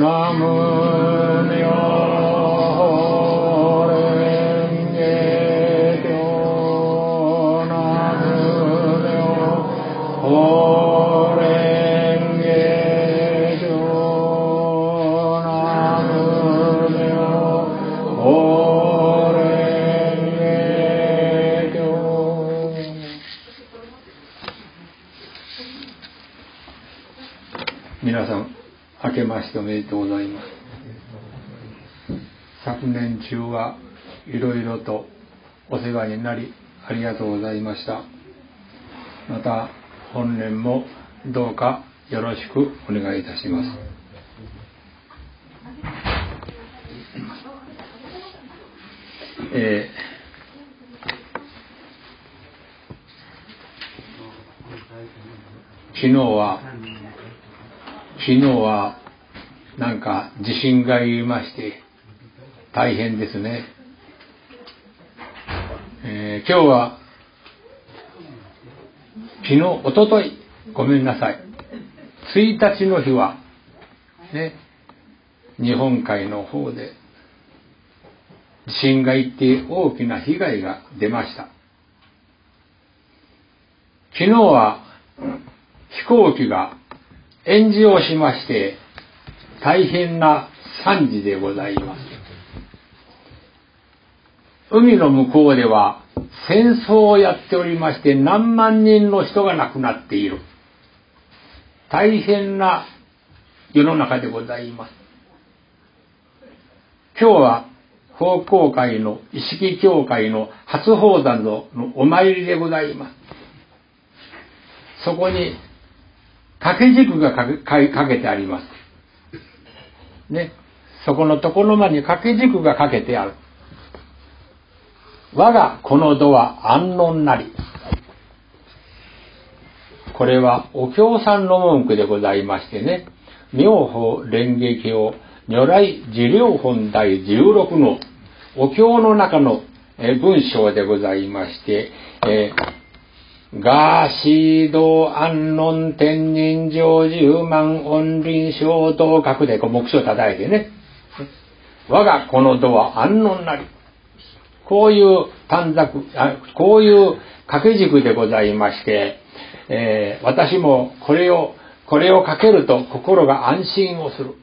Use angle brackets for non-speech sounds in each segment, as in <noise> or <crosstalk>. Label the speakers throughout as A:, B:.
A: ナめでとうございます。昨年中はいろいろとお世話になりありがとうございました。また本年もどうかよろしくお願いいたします。えー昨日は昨日はなんか地震が言いまして大変ですね、えー今日は昨日おとといごめんなさい。1日の日はね日本海の方で地震が行って大きな被害が出ました。昨日は飛行機が炎上しまして大変な惨事でございます。海の向こうでは戦争をやっておりまして何万人の人が亡くなっている。大変な世の中でございます。今日は奉公会の意識協会の初宝山のお参りでございます。そこに掛け軸がかけかけてあります。ね。そこの床の間に掛け軸がかけてある。我がこの度は安穏なり。これはお経さんの文句でございましてね。妙法蓮華経如来自量本第16のお経の中の文章でございまして、えーガーシード安論天人上十万音輪小等角でこう目標を叩いてね。我がこの度は安穏なり。こういう短冊、あこういう掛け軸でございまして、えー私もこれを、これをかけると心が安心をする。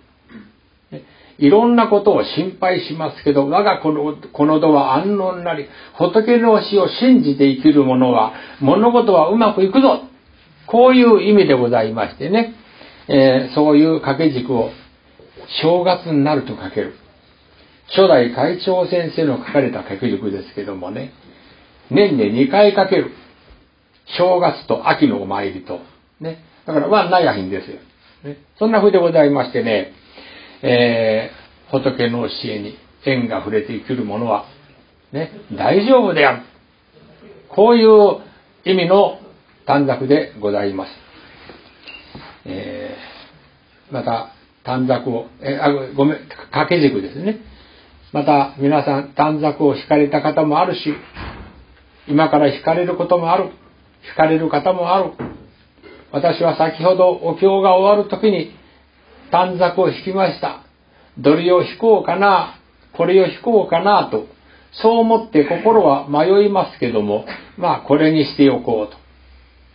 A: いろんなことを心配しますけど、我がこのこの度は安穏なり、仏の教を信じて生きる者は、物事はうまくいくぞこういう意味でございましてね、えーそういう掛け軸を正月になるとかける。初代会長先生の書かれた掛け軸ですけどもね、年に2回かける。正月と秋のお参りと。ね。だから、ワンナヤヒンですよ。ね。そんな風でございましてね、えー仏の教えに縁が触れて生きる者は、ね、大丈夫である。こういう意味の短冊でございます。えーまた、短冊を、えーあごめん、掛け軸ですね。また、皆さん、短冊を引かれた方もあるし、今から引かれることもある。引かれる方もある。私は先ほどお経が終わるときに短冊を引きました。どれを引こうかな、これを引こうかなと、そう思って心は迷いますけども、まあこれにしておこうと。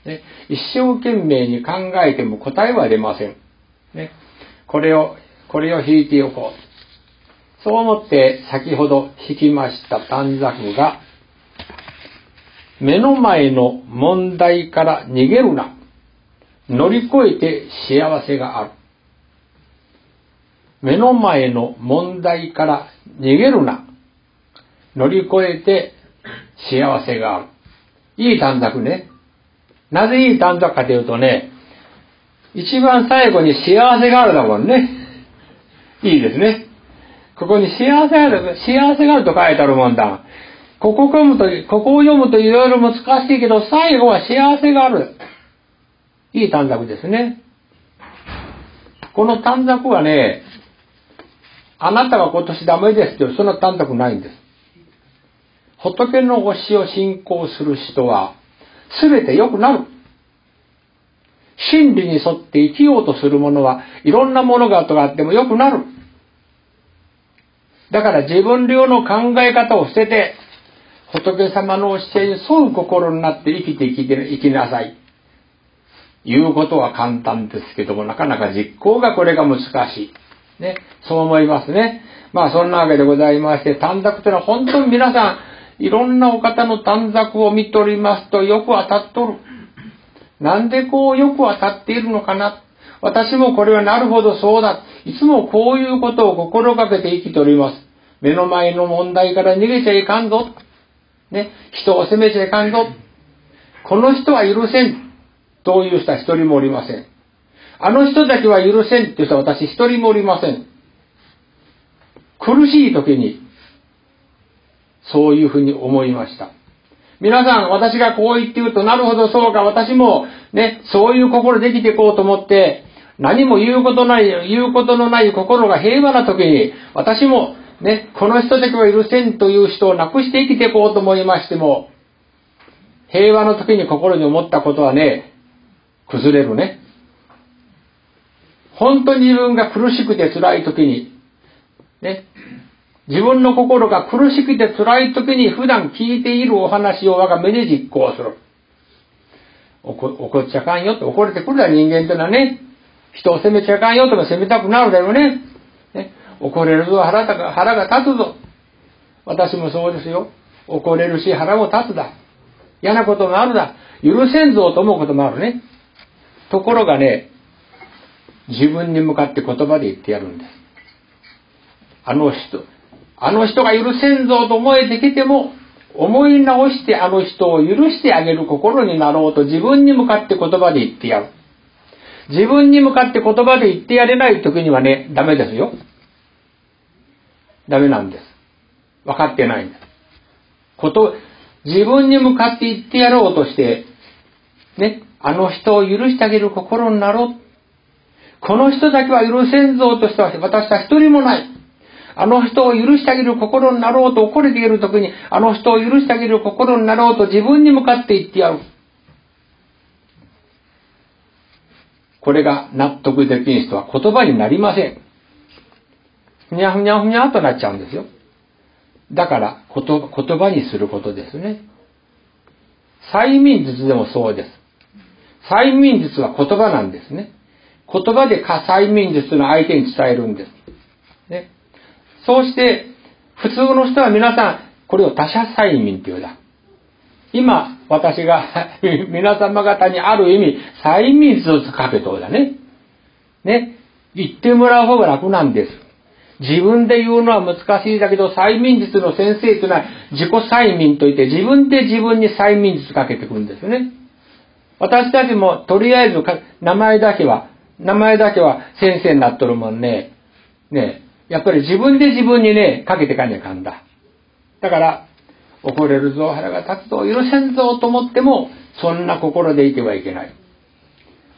A: ね、一生懸命に考えても答えは出ません。ね、これを、これを引いておこう。そう思って先ほど引きました短冊が、目の前の問題から逃げるな。乗り越えて幸せがある。目の前の問題から逃げるな。乗り越えて幸せがある。いい短冊ね。なぜいい短冊かというとね、一番最後に幸せがあるだもんね。いいですね。ここに幸せがある、幸せがあると書いてあるもんだ。ここ読むと、ここを読むといろいろ難しいけど、最後は幸せがある。いい短冊ですね。この短冊はね、あなたが今年ダメですってそんな短冊ないんです。仏の教えを信仰する人は、すべて良くなる。真理に沿って生きようとする者はいろんなものがとがあっても良くなる。だから自分流の考え方を捨てて、仏様の教えに沿う心になって生きて生きて生きなさい。言うことは簡単ですけども、なかなか実行がこれが難しい。ね。そう思いますね。まあそんなわけでございまして、短冊というのは本当に皆さん、いろんなお方の短冊を見ておりますとよく当たっとる。なんでこうよく当たっているのかな。私もこれはなるほどそうだ。いつもこういうことを心がけて生きております。目の前の問題から逃げちゃいかんぞ。ね。人を責めちゃいかんぞ。この人は許せん。という人は一人もおりません。あの人だけは許せんっていう人は私一人もおりません。苦しい時に、そういうふうに思いました。皆さん、私がこう言って言うと、なるほどそうか、私もね、そういう心できていこうと思って、何も言うことない、言うことのない心が平和な時に、私もね、この人だけは許せんという人をなくして生きていこうと思いましても、平和の時に心に思ったことはね、崩れるね。本当に自分が苦しくて辛い時に、ね、自分の心が苦しくて辛い時に普段聞いているお話を我が目で実行する。怒っちゃかんよって怒れてくるだ人間ってのはね、人を責めちゃかんよとか責めたくなるだよね。ね怒れるぞ腹腹が立つぞ。私もそうですよ。怒れるし腹も立つだ。嫌なこともあるだ。許せんぞと思うこともあるね。ところがね、自分に向かって言葉で言ってやるんです。あの人、あの人が許せんぞと思えてきても、思い直してあの人を許してあげる心になろうと自分に向かって言葉で言ってやる。自分に向かって言葉で言ってやれない時にはね、ダメですよ。ダメなんです。分かってないんです。こと、自分に向かって言ってやろうとして、ね、あの人を許してあげる心になろう。この人だけは許せんぞとしては私は一人もない。あの人を許してあげる心になろうと怒れている時に、あの人を許してあげる心になろうと自分に向かって言ってやる。これが納得できん人は言葉になりません。ふにゃふにゃふにゃとなっちゃうんですよ。だから言葉にすることですね。催眠術でもそうです。催眠術は言葉なんですね。言葉で催眠術の相手に伝えるんです。ね、そうして、普通の人は皆さん、これを他者催眠って言うだ。今、私が <laughs> 皆様方にある意味、催眠術をかけとうだね。ね。言ってもらう方が楽なんです。自分で言うのは難しいだけど、催眠術の先生というのは自己催眠といって、自分で自分に催眠術かけてくるんですよね。私たちもとりあえず名前だけは、名前だけは先生になっとるもんね。ねやっぱり自分で自分にね、かけてかにゃかんだ。だから、怒れるぞ、腹が立つぞ、許せんぞと思っても、そんな心でいてはいけない。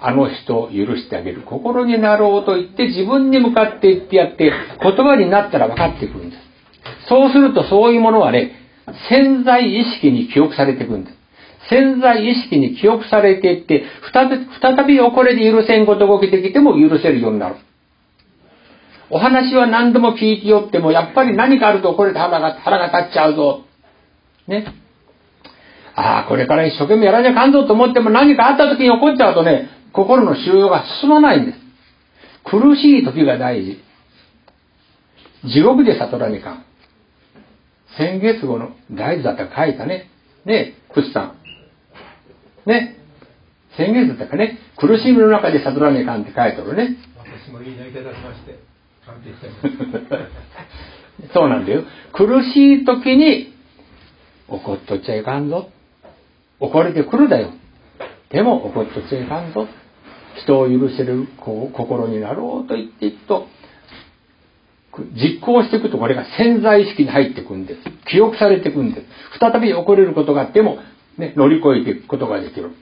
A: あの人を許してあげる心になろうと言って自分に向かって言ってやって言葉になったら分かってくるんです。そうするとそういうものはね、潜在意識に記憶されていくんです。潜在意識に記憶されていって、再び怒れで許せんことが起きてきても許せるようになる。お話は何度も聞いてよっても、やっぱり何かあるとこれで腹が、腹が立っちゃうぞ。ね。ああ、これから一生懸命やらなきゃかんぞと思っても何かあった時に怒っちゃうとね、心の収容が進まないんです。苦しい時が大事。地獄で悟らねかん。先月後の大事だったら書いたね。ねえ、クスさん。ね。先月だったかね。苦しみの中で悟らねえかんって書いてるね。
B: 私もいいのいただきまして。<laughs>
A: そうなんだよ。苦しい時に怒っとっちゃいかんぞ。怒れてくるだよ。でも怒っとっちゃいかんぞ。人を許せる心になろうと言っていくと、実行していくとこれが潜在意識に入っていくんです。記憶されていくんです。再び起これることがあっても、ね、乗り越えていくことができる。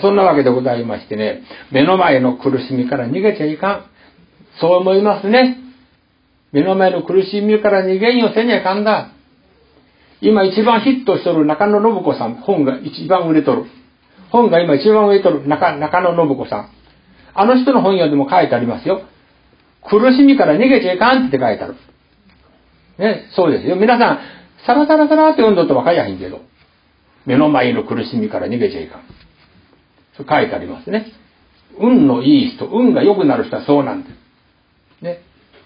A: そんなわけでございましてね、目の前の苦しみから逃げちゃいかん。そう思いますね。目の前の苦しみから逃げんよせにゃかんだ。今一番ヒットしとる中野信子さん、本が一番売れとる。本が今一番売れとる中中野信子さん。あの人の本読んでも書いてありますよ。苦しみから逃げちゃいかんって書いてある。ね、そうですよ。皆さん、サラサラサラって読んどってわかりやへんけど、目の前の苦しみから逃げちゃいかん。そう書いてありますね。運のいい人、運が良くなる人はそうなんです。ね。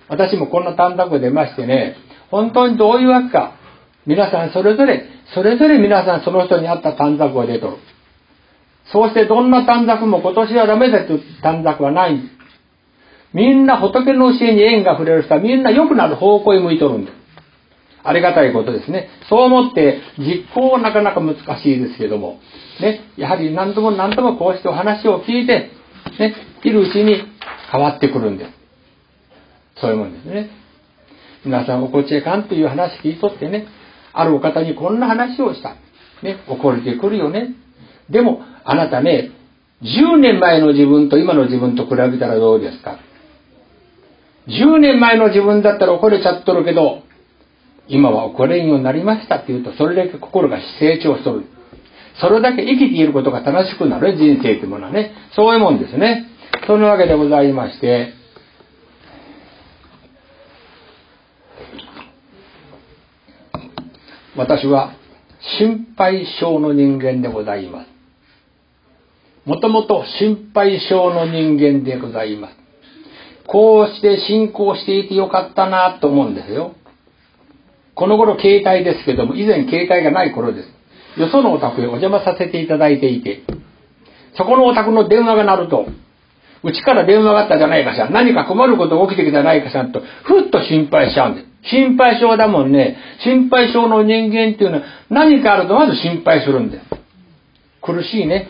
A: 私もこんな短冊出ましてね、本当にどういうわけか、皆さんそれぞれ、それぞれ皆さんその人に合った短冊が出とる。そうしてどんな短冊も今年はダメだという短冊はないんです。みんな仏の教えに縁が触れる人はみんな良くなる方向へ向いとるんです。ありがたいことですね。そう思って実行はなかなか難しいですけども、ね、やはり何度も何度もこうしてお話を聞いて、ね、いるうちに変わってくるんです。そういうもんですね。皆さん、おこちえかんという話聞いとってね、あるお方にこんな話をした。ね、怒れてくるよね。でも、あなたね、10年前の自分と今の自分と比べたらどうですか ?10 年前の自分だったら怒れちゃっとるけど、今は怒れんようになりましたって言うと、それだけ心が成長しとる。それだけ生きていることが楽しくなる人生というものはね、そういうもんですね。そのわけでございまして、私は心配性の人間でございます。もともと心配性の人間でございます。こうして信仰していてよかったなと思うんですよ。この頃携帯ですけども、以前携帯がない頃です。よそのお宅へお邪魔させていただいていて、そこのお宅の電話が鳴ると、うちから電話があったじゃないかしら、何か困ることが起きてきたじゃないかしらと、ふっと心配しちゃうんです。心配性だもんね。心配性の人間っていうのは何かあるとまず心配するんです。苦しいね。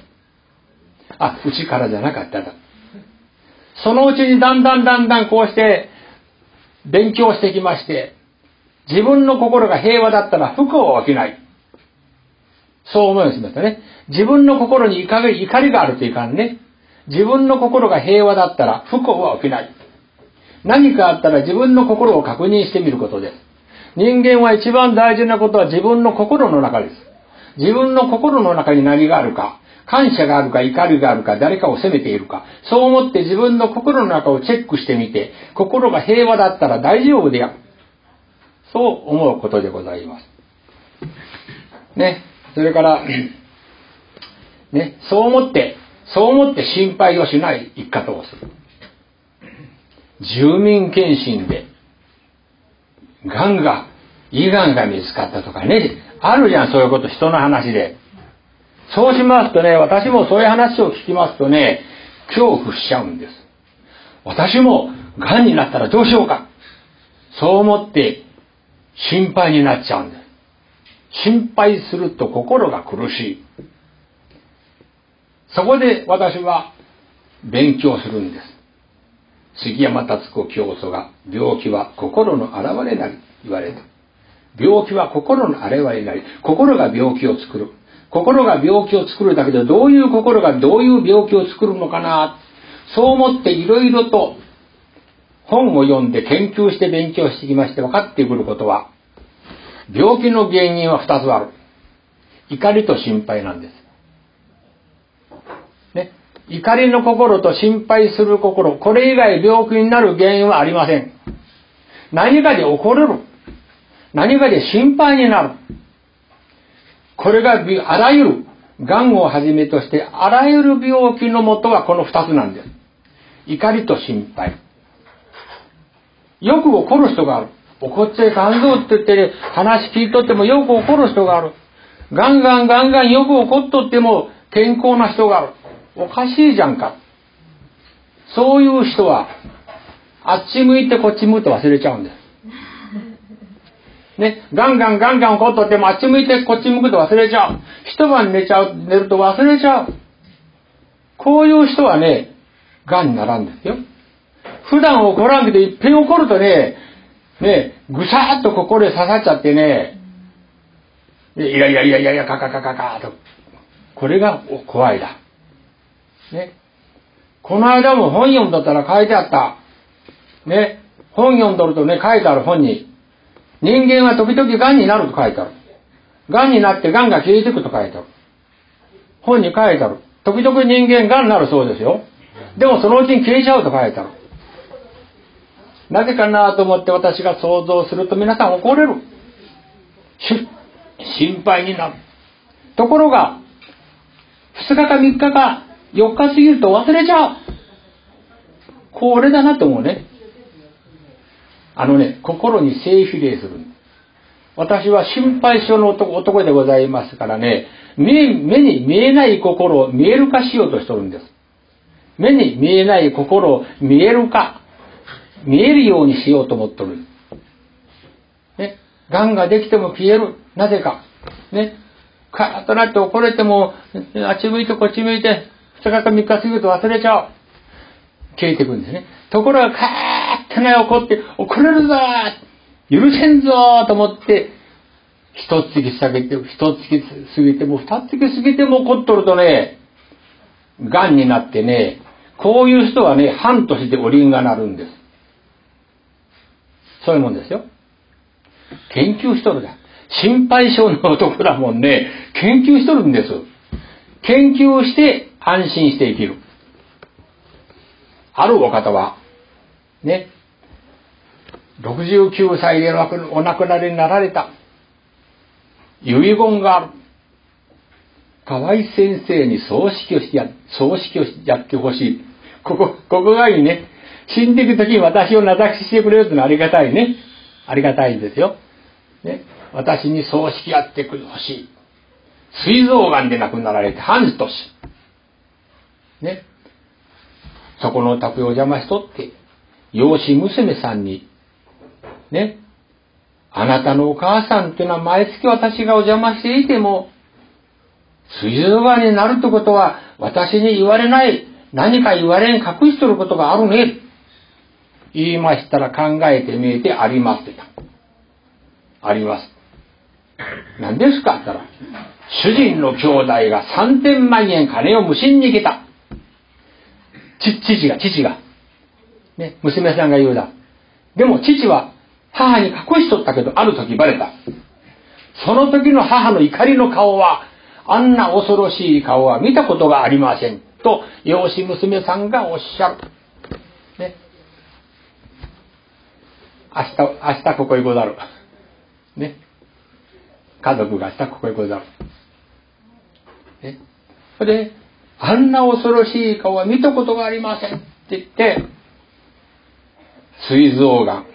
A: あ、うちからじゃなかっただ。そのうちにだんだんだんだんこうして勉強してきまして、自分の心が平和だったら不幸は起きない。そう思いますたね。自分の心に怒り怒りがあるといかんね。自分の心が平和だったら不幸は起きない。何かあったら自分の心を確認してみることです。人間は一番大事なことは自分の心の中です。自分の心の中に何があるか、感謝があるか怒りがあるか、誰かを責めているか、そう思って自分の心の中をチェックしてみて、心が平和だったら大丈夫である。そう思うことでございます。ね。それから、ね、そう思って、そう思って心配をしない生き方をする。住民検診で、癌が、胃癌が見つかったとかね、あるじゃん、そういうこと、人の話で。そうしますとね、私もそういう話を聞きますとね、恐怖しちゃうんです。私も癌になったらどうしようか。そう思って心配になっちゃうんです。心配すると心が苦しい。そこで私は勉強するんです。杉山達子教祖が病気は心の現れなり言われた。病気は心の現れなり、心が病気を作る。心が病気を作るだけでどういう心がどういう病気を作るのかな。そう思っていろいろと本を読んで研究して勉強してきまして分かってくることは、病気の原因は二つある。怒りと心配なんです。ね。怒りの心と心配する心、これ以外病気になる原因はありません。何かで怒れる。何かで心配になる。これがあらゆる、癌をはじめとしてあらゆる病気のもとはこの二つなんです。怒りと心配。よく怒る人がある。怒っちゃいかんぞって言って話聞いとってもよく怒る人がある。ガンガンガンガンよく怒っとっても健康な人がある。おかしいじゃんか。そういう人は、あっち向いてこっち向いて忘れちゃうんです。ね、ガンガンガンガン怒っとってもあっち向いてこっち向くと忘れちゃう。一晩寝ちゃう、寝ると忘れちゃう。こういう人はね、ガンにならんですよ。普段怒らんけど、いっぺん怒るとね、ね、ぐさーっと心へ刺さっちゃってね、いやいやいやいやいや、カカカカカと。これが怖いだ。ね。この間も本読んどったら書いてあった。ね。本読んどるとね、書いてある本に。人間は時々癌になると書いてある。癌になって癌が消えていくと書いてある。本に書いてある。時々人間癌になるそうですよ。でもそのうちに消えちゃうと書いてある。なぜかなと思って私が想像すると皆さん怒れる。心配になる。ところが、2日か3日か4日過ぎると忘れちゃう。これだなと思うね。あのね、心に性比例する。私は心配性の男でございますからね、目に見えない心を見える化しようとしてるんです。目に見えない心を見える化、見えるようにしようと思ってる。ね、癌ができても消える。なぜか。ね、カーッとなって怒れても、あっち向いてこっち向いて、2日か3日過ぎると忘れちゃう。消えていくんですね。ところが、カーッとね、怒って、怒れるぞ許せんぞと思って、一月過ぎて、一月過ぎても、二月過ぎても怒っとるとね、癌になってね、こういう人はね、半年でおりんがなるんです。そういうもんですよ。研究しとるだ。心配性の男だもんね、研究しとるんです。研究して安心して生きる。あるお方は、ね、69歳でお亡くなりになられた。遺言がある。河合先生に葬式をしてや、葬式をやってほしい。ここ、ここがいいね。死んでいく時に私を名指ししてくれるってのはありがたいね。ありがたいんですよ。ね。私に葬式やってほしい。膵臓癌で亡くなられて半年。ね。そこの宅を邪魔しとって、養子娘さんに、ね。あなたのお母さんっていうのは毎月私がお邪魔していても、膵臓癌になるってことは私に言われない、何か言われん隠しとることがあるね。言いましたら考えてみえてありますってた。あります。何ですかって言ったら、主人の兄弟が3000万円金を無心に来た。父が、父が。ね、娘さんが言うだ。でも父は母に隠しとったけど、ある時バレた。その時の母の怒りの顔は、あんな恐ろしい顔は見たことがありません。と、養子娘さんがおっしゃる。ね。明日、明日ここへござる。ね。家族が明日ここへござる。ね。それで、あんな恐ろしい顔は見たことがありませんって言って、膵臓がん、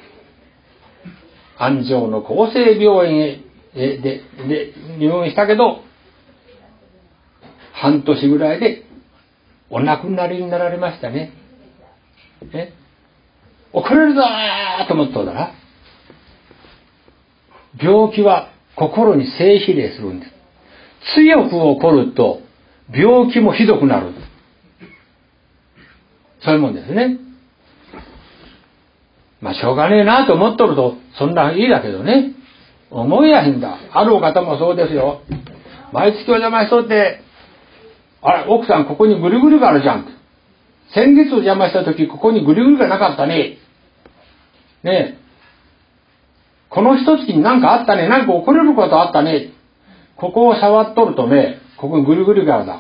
A: 安城の厚生病院へでで入院したけど、半年ぐらいでお亡くなりになられましたね。え遅れるぞーと思ったんだな。病気は心に性比例するんです。強く起こると病気もひどくなる。そういうもんですね。まあしょうがねえなと思っとると、そんなんいいだけどね。思いやへんだ。あるお方もそうですよ。毎月お邪魔しとって、あれ、奥さんここにぐるぐるがあるじゃん。先月お邪魔した時、ここにぐるぐるがなかったね。ね。この一月に何かあったね。何か起これることあったね。ここを触っとるとね、ここぐるぐるがあるだ。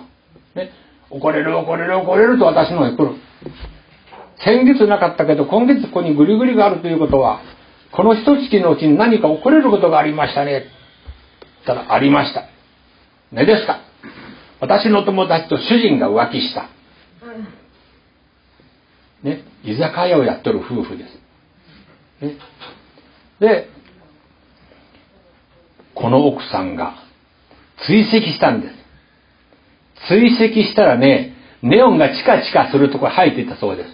A: ね。怒れる怒れる怒れると私の方に来る。先月なかったけど、今月ここにぐりぐりがあるということは、この一月のうちに何か起これることがありましたね。たら、ありました。ねですか私の友達と主人が浮気した。ね、居酒屋をやってる夫婦です。ね、で、この奥さんが追跡したんです。追跡したらね、ネオンがチカチカするとこ入っていたそうです。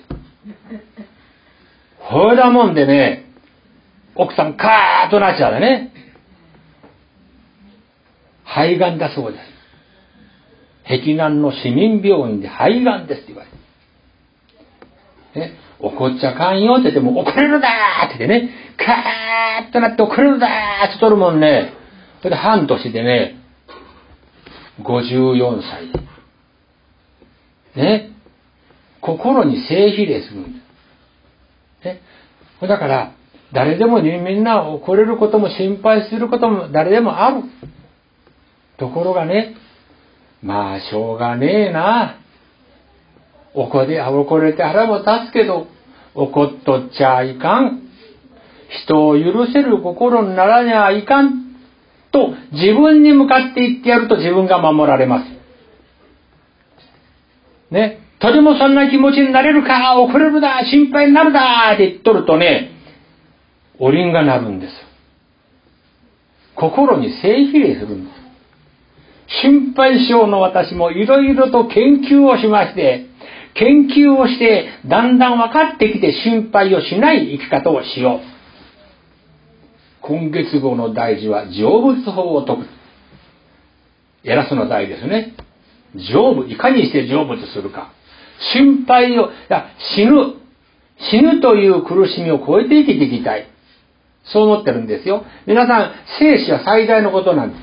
A: <laughs> ほいだもんでね、奥さんカーッとなっちゃうね。肺がんだそうです。碧南の市民病院で肺がんですって言われて。ね、怒っちゃかんよって言っても、怒れるだーって言ってね、カーッとなって怒れるだーって取るもんね。それで半年でね、54歳で。ね。心に性比例するんです。ね。だから、誰でもみんな怒れることも心配することも誰でもある。ところがね、まあ、しょうがねえな。怒り、怒れて腹も立つけど、怒っとっちゃいかん。人を許せる心にならにゃいかん。と自分に向かって言ってやると自分が守られます。ね。鳥もそんな気持ちになれるか？遅れるだ心配になるだって言っとるとね、おりんがなるんです。心に性比例するんです。心配性の私もいろいろと研究をしまして、研究をしてだんだん分かってきて心配をしない生き方をしよう。今月号の大事は成仏法を解く。偉そうな大ですね。成仏、いかにして成仏するか。心配を、いや死ぬ、死ぬという苦しみを超えて生きていきたい。そう思ってるんですよ。皆さん、生死は最大のことなんです。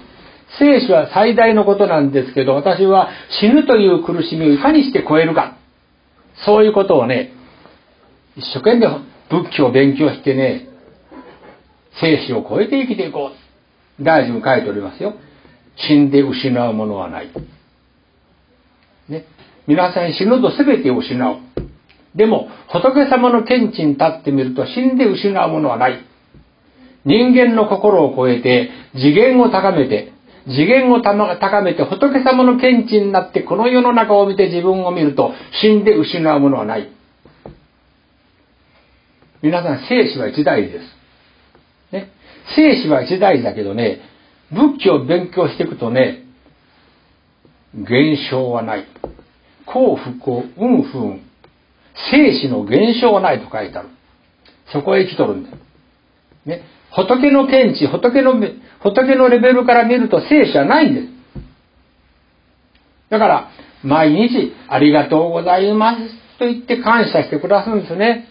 A: 生死は最大のことなんですけど、私は死ぬという苦しみをいかにして超えるか。そういうことをね、一生懸命仏教を勉強してね、生死を超えて生きていこう。大臣も書いておりますよ。死んで失うものはない。ね。皆さん死ぬと全てを失う。でも、仏様の見地に立ってみると死んで失うものはない。人間の心を超えて、次元を高めて、次元を高めて仏様の見地になってこの世の中を見て自分を見ると死んで失うものはない。皆さん、生死は一大事です。ね。生死は一大事だけどね、仏教を勉強していくとね、現象はない。幸不幸、運不運。生死の現象はないと書いてある。そこへ生きとるんだよ。ね。仏の見地、仏の、仏のレベルから見ると生死はないんです。だから、毎日ありがとうございますと言って感謝してくださるんですね。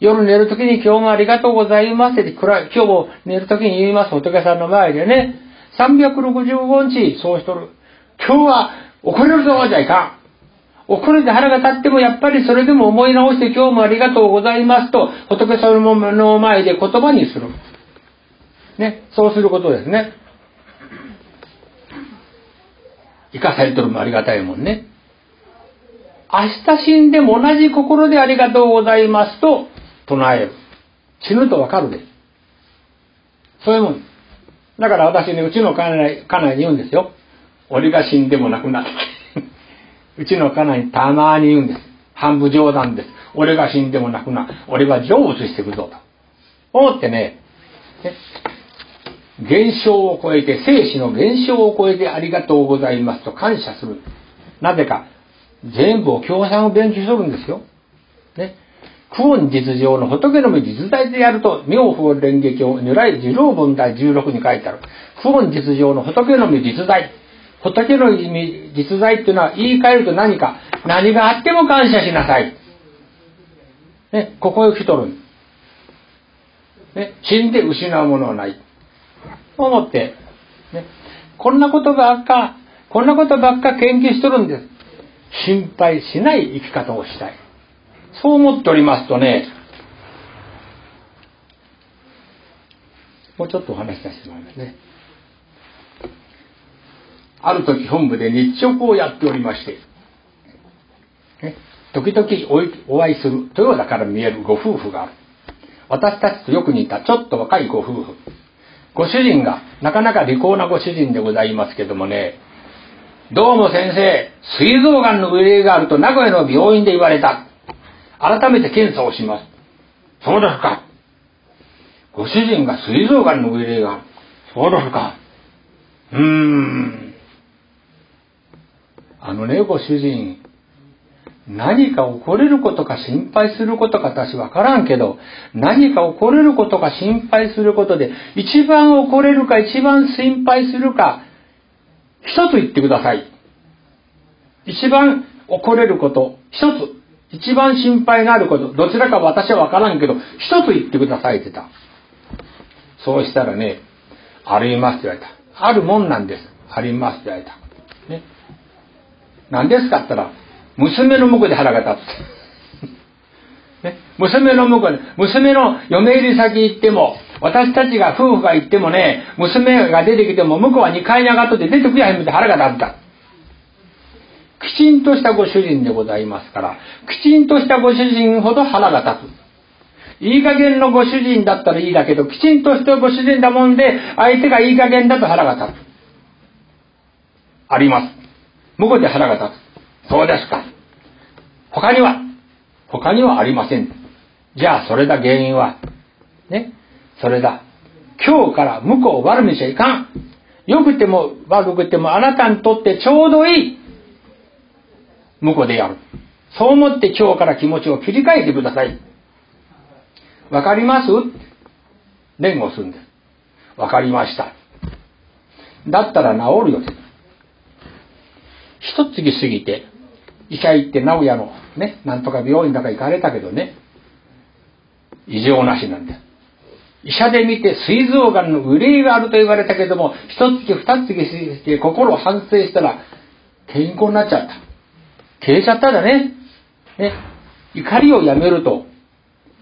A: 夜寝るときに今日もありがとうございますって今日も寝るときに言います仏さんの前でね。365日そうしとる。今日は怒れるぞじゃいかん。怒れて腹が立ってもやっぱりそれでも思い直して今日もありがとうございますと仏さんの前で言葉にする。ね、そうすることですね。生かされとるもありがたいもんね。明日死んでも同じ心でありがとうございますと唱える。死ぬとわかるです。そういうもん。だから私ね、うちの家内家内に言うんですよ。俺が死んでもなくなる。<laughs> うちの家内にたまに言うんです。半分冗談です。俺が死んでもなくな。俺は成仏していくぞと。思ってね、ね現象を超えて、生死の現象を超えてありがとうございますと感謝する。なぜか、全部を共産を勉強しとるんですよ。ね。苦音実情の仏のみ実在でやると、妙法蓮華経如来次郎文題16に書いてある。苦音実情の仏のみ実在。仏のみ実在っていうのは言い換えると何か、何があっても感謝しなさい。ね、ここへ来とる。ね、死んで失うものはない。思って、ね、こんなことばっか、こんなことばっか研究しとるんです。心配しない生き方をしたい。そう思っておりますとね、もうちょっとお話しさせてもらいますね。ある時本部で日直をやっておりまして、ね、時々お会いする豊田から見えるご夫婦がある。私たちとよく似たちょっと若いご夫婦。ご主人が、なかなか利口なご主人でございますけどもね、どうも先生、膵臓がんの憂いがあると名古屋の病院で言われた。改めて検査をします。そうですか。ご主人が膵臓がんの憂いがある。そうですか。うーん。あのね、ご主人、何か起これることか心配することか私わからんけど、何か起これることか心配することで、一番起これるか一番心配するか、一つ言ってください。一番起これること、一つ。一番心配があること、どちらか私はわからんけど、一つ言ってくださいって言った。そうしたらね、ありますって言われた。あるもんなんです。ありますって言われた。ね。何ですかって言ったら、娘の向こうで腹が立つ。<laughs> ね、娘の向こうで、娘の嫁入り先行っても、私たちが夫婦が行ってもね、娘が出てきても向こうは2階に上がっとって出てくやへんみて腹が立った。きちんとしたご主人でございますから、きちんとしたご主人ほど腹が立つ。いい加減のご主人だったらいいだけど、きちんとしたご主人だもんで、相手がいい加減だと腹が立つ。あります。向こうで腹が立つ。そうですか。他には他にはありません。じゃあ、それだ原因は。ね。それだ。今日から向こうを悪にしちゃいかん。良くても悪くてもあなたにとってちょうどいい。向こうでやる。そう思って今日から気持ちを切り替えてください。わかります？弁護するんです。わかりました。だったら治るよ。一月過ぎて、医者行って名古屋のね、なんとか病院だか行かれたけどね、異常なしなんだよ。医者で見て膵臓がんの憂いがあると言われたけども、一月二月して心を反省したら、健康になっちゃった。消えちゃっただね。ね。怒りをやめると、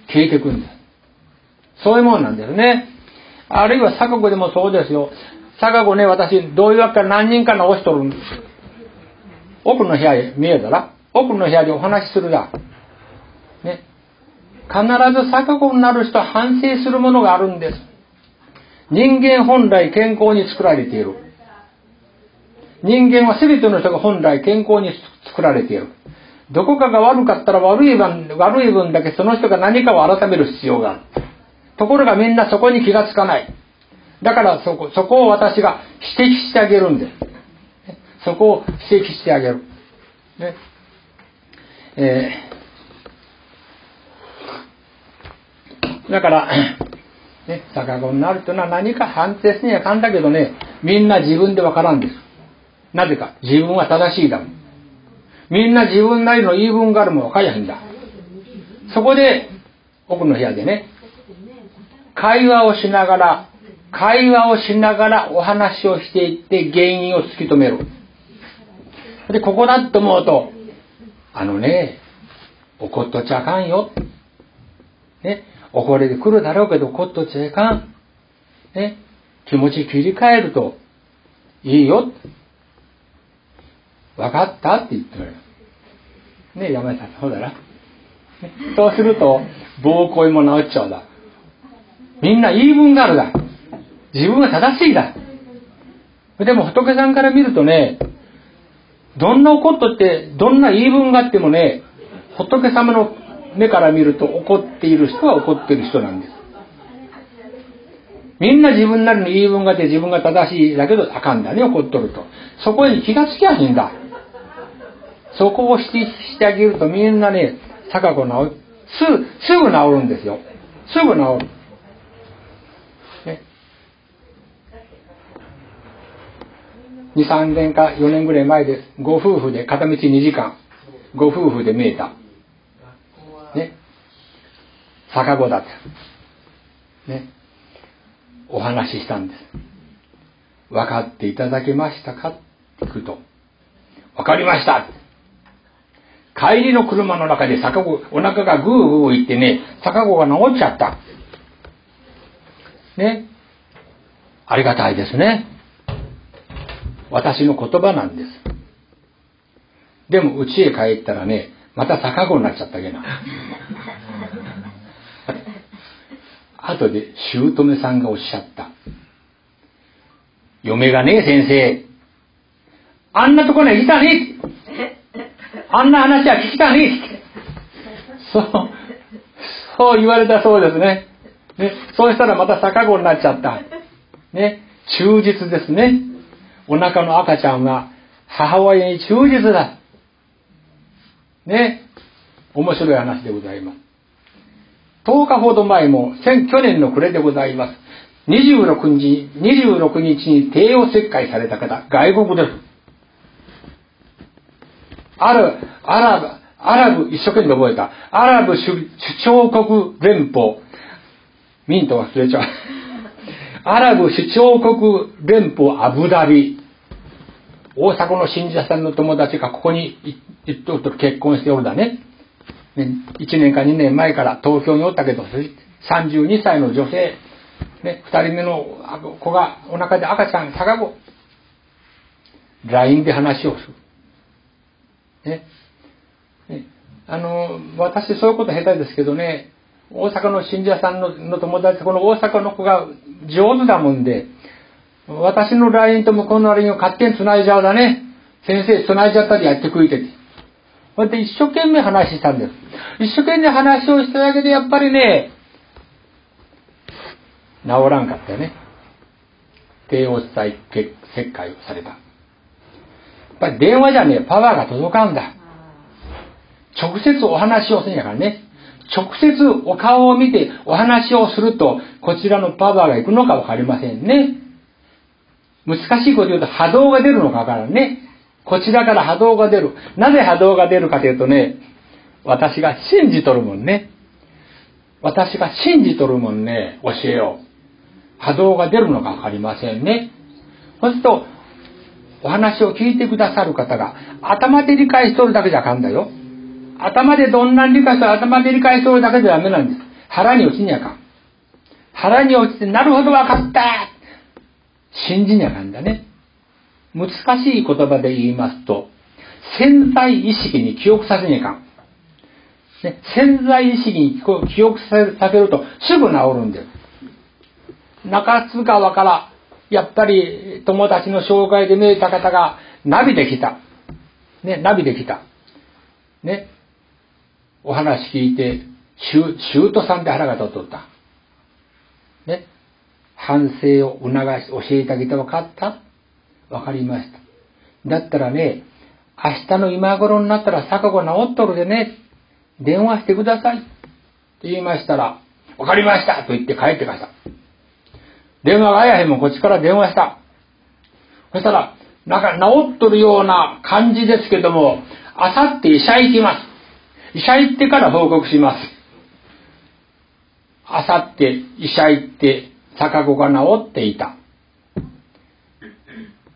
A: 消えてくんだ。そういうもんなんだよね。あるいは坂子でもそうですよ。坂子ね、私、どういうわけか何人か直しとるんです。奥の部屋へ見えたら、奥の部屋でお話しするが、ね。必ず逆子になる人は反省するものがあるんです。人間本来健康に作られている。人間は全ての人が本来健康に作られている。どこかが悪かったら悪い分、悪い分だけその人が何かを改める必要がある。ところがみんなそこに気がつかない。だからそこ、そこを私が指摘してあげるんです。そこを指摘してあげる。ね。えー、だから、ね、逆子になるというのは何か判定すには簡単だけどね、みんな自分でわからんです。なぜか、自分は正しいだもん。みんな自分なりの言い分があるもん分かりやへんだ。そこで、奥の部屋でね、会話をしながら、会話をしながらお話をしていって原因を突き止める。で、ここだと思うと、あのね、怒っとちゃあかんよ。ね、怒れてくるだろうけど怒っとちゃいかん。ね、気持ち切り替えるといいよ。分かったって言ってくれる。ね、山井さん、そうだな。そうすると、暴行も治っちゃうだ。みんな言い分があるだ。自分は正しいだ。でも仏さんから見るとね、どんな怒っとって、どんな言い分があってもね、仏様の目から見ると怒っている人は怒っている人なんです。みんな自分なりの言い分があって自分が正しいだけどあかんだね、怒っとると。そこに気がつきゃいいんだ。そこを指摘してあげるとみんなね、逆子治る。す、すぐ治るんですよ。すぐ治る。2、3年か4年ぐらい前です。ご夫婦で片道2時間、ご夫婦で見えた。ね。逆子だって。ね。お話ししたんです。分かっていただけましたか？って聞くと。分かりました帰りの車の中で逆子、お腹がグーグーいってね、逆子が治っちゃった。ね。ありがたいですね。私の言葉なんです。でも、家へ帰ったらね、また逆子になっちゃったけな。<laughs> 後で、姑さんがおっしゃった。嫁がね、先生、あんなとこにいたねあんな話は聞きたねそう、そう言われたそうですね。ね、そうしたらまた逆子になっちゃった。ね、忠実ですね。お腹の赤ちゃんが母親に忠実だ。ね。面白い話でございます。10日ほど前も、去年の暮れでございます。26日、26日に帝王切開された方、外国です。ある、アラブ、アラブ、一生懸命覚えた。アラブ首長国連邦。ミント忘れちゃう。アラブ首長国連邦アブダビ。大阪の信者さんの友達がここに一頭と結婚しておるだね。ね1年か2年前から東京におったけど、32歳の女性、ね、2人目の子がお腹で赤ちゃん、逆子。LINE で話をする。ね。ねあの、私そういうこと下手ですけどね、大阪の信者さんのの友達、この大阪の子が上手だもんで、私の LINE と向こうの LINE を勝手に繋いじゃうだね。先生繋いじゃったりやってくいて。こうやって一生懸命話したんです。一生懸命話をしただけでやっぱりね、治らんかったよね。低圧体切開をされた。やっぱり電話じゃねえ、パワーが届かんだ。直接お話をするんやからね。直接お顔を見てお話をすると、こちらのパワーが行くのかわかりませんね。難しいこと言うと波動が出るのかからね。こちらから波動が出る。なぜ波動が出るかというとね、私が信じとるもんね。私が信じとるもんね、教えを。波動が出るのかわかりませんね。そうすると、お話を聞いてくださる方が、頭で理解しとるだけじゃあかんだよ。頭でどんな理解する頭で理解しとるだけじゃダメなんです。腹に落ちにゃかん。腹に落ちて、なるほどわかった信じにゃかんだね。難しい言葉で言いますと、潜在意識に記憶させにゃかん。ね、潜在意識に記憶させるとすぐ治るんです。中津川から、やっぱり友達の紹介で見えた方がナビできた。ね、ナビできた。ね、お話聞いて、シュートさんで腹が立っとった。ね。反省を促し、教えてあげて分かった？分かりました。だったらね、明日の今頃になったら錯誤治っとるでね、電話してください。って言いましたら、分かりましたと言って帰ってました。電話があやへんもこっちから電話した。そしたら、なんか治っとるような感じですけども、あさって医者行きます。医者行ってから報告します。あさって医者行って逆子が治っていた。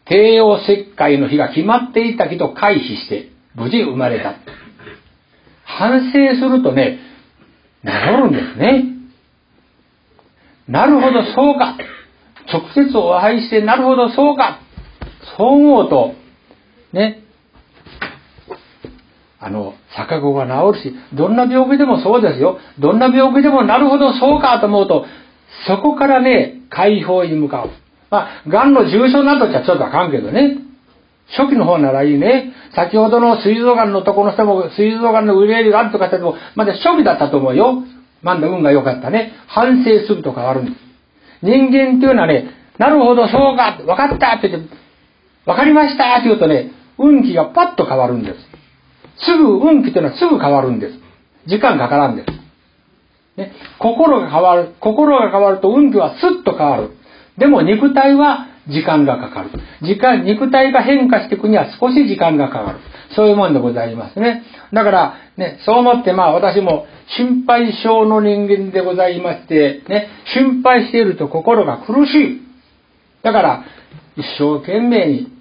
A: 帝王切開の日が決まっていたけど回避して無事生まれた。反省するとね、治るんですね。なるほど、そうか。直接お会いして、なるほど、そうか。そう思うと、ね、あの、逆子が治るし、どんな病気でもそうですよ。どんな病気でもなるほどそうかと思うと、そこからね、解放に向かう。まあ、癌の重症などじゃちょっとあかんけどね。初期の方ならいいね。先ほどの膵臓癌のとこの人も、膵臓癌の売り上げがあるとかしても、まだ初期だったと思うよ。まだ運が良かったね。反省すると変わるんです。人間っていうのはね、なるほど、そうか、分かったって言って、分かりましたって言うとね、運気がパッと変わるんです。すぐ運気というのはすぐ変わるんです。時間かからんです。ね、心が変わる。心が変わると運気はスッと変わる。でも肉体は時間がかかる。時間、肉体が変化していくには少し時間がかかる。そういうもんでございますね。だから、ね、そう思ってまあ私も心配性の人間でございまして、ね、心配していると心が苦しい。だから、一生懸命に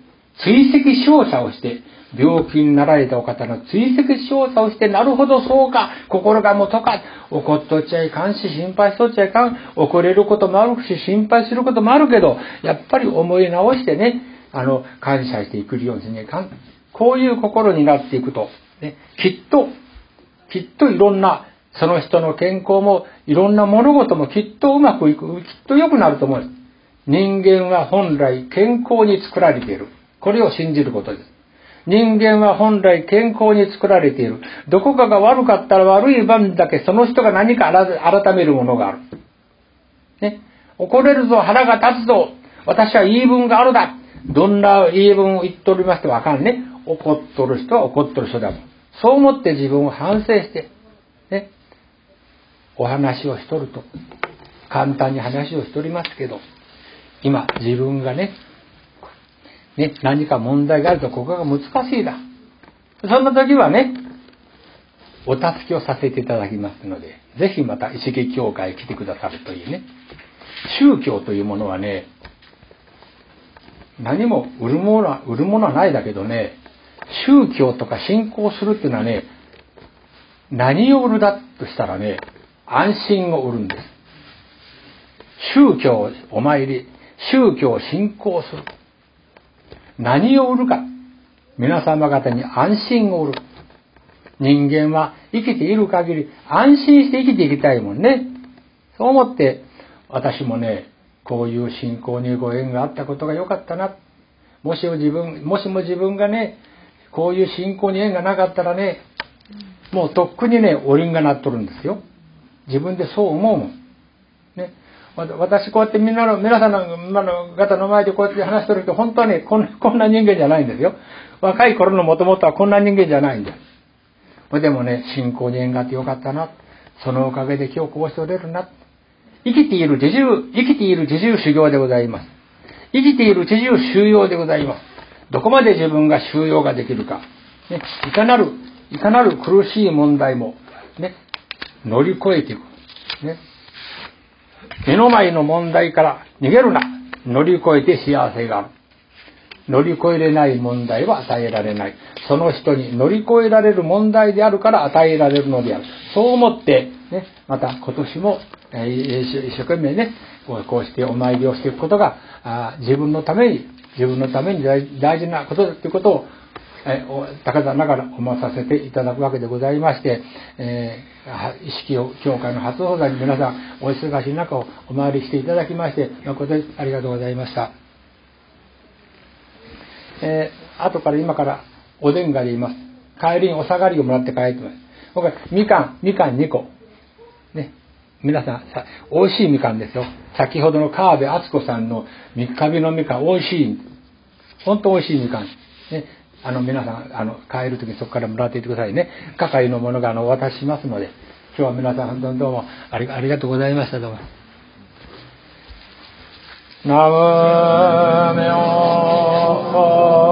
A: 追跡照射をして、病気になられたお方の追跡調査をして、なるほどそうか、心がもとか、怒っとっちゃいかんし、心配しとっちゃいかん、遅れることもあるし、心配することもあるけど、やっぱり思い直してね、あの、感謝していくようにしねかん。こういう心になっていくと、ね、きっと、きっといろんな、その人の健康も、いろんな物事もきっとうまくいく、きっと良くなると思う。人間は本来健康に作られている。これを信じることです。人間は本来健康に作られている。どこかが悪かったら悪い番だけその人が何か改めるものがある。ね。怒れるぞ、腹が立つぞ、私は言い分があるだ。どんな言い分を言っとりましてわかんね。怒っとる人は怒っとる人だもん。そう思って自分を反省して、ね。お話をしとると。簡単に話をしとりますけど、今自分がね、ね、何か問題があるとここが難しいだ。そんな時はね、お助けをさせていただきますので、ぜひまた意識協会へ来てくださるというね。宗教というものはね、何も売るものは、売るものはないだけどね、宗教とか信仰するっていうのはね、何を売るだとしたらね、安心を売るんです。宗教お参り、宗教を信仰する。何を売るか。皆様方に安心を売る。人間は生きている限り安心して生きていきたいもんね。そう思って私もね、こういう信仰にご縁があったことが良かったな。もしも自分、もしも自分がね、こういう信仰に縁がなかったらね、もうとっくにね、おりんがなっとるんですよ。自分でそう思うもん。ね。私こうやってみんなの、皆さんの今の方の前でこうやって話してる人、本当はね、こんこんな人間じゃないんですよ。若い頃のもともとはこんな人間じゃないんです。でもね、信仰に縁があってよかったな。そのおかげで今日こうしておれるな。生きている自重、生きている自重修行でございます。生きている自重収容でございます。どこまで自分が収容ができるか。ね、いかなる、いかなる苦しい問題も、ね、乗り越えていく。ね、目の前の問題から逃げるな。乗り越えて幸せがある。乗り越えれない問題は与えられない。その人に乗り越えられる問題であるから与えられるのである。そう思って、ね、また今年も、えー、一生懸命ね、こうしてお参りをしていくことが、あ自分のために、自分のために大事なことだということを、え高田ながら思わさせていただくわけでございまして、えー、意識を教会の初放題に皆さんお忙しい中をお参りしていただきまして誠にありがとうございました。えー、後から今からおでんがでいます。帰りにお下がりをもらって帰ってます。僕はみかん、みかん2個。ね。皆さん、さ美味しいみかんですよ。先ほどの川辺敦子さんの三日日のみかん、美味しい。本当美味しいみかん。ね。あの、皆さん、あの、帰る時にそこからもらっていてくださいね。係のものが、あの、お渡ししますので。今日は皆さん、本当にどうもありありがとうございました。どうも。ナムメオ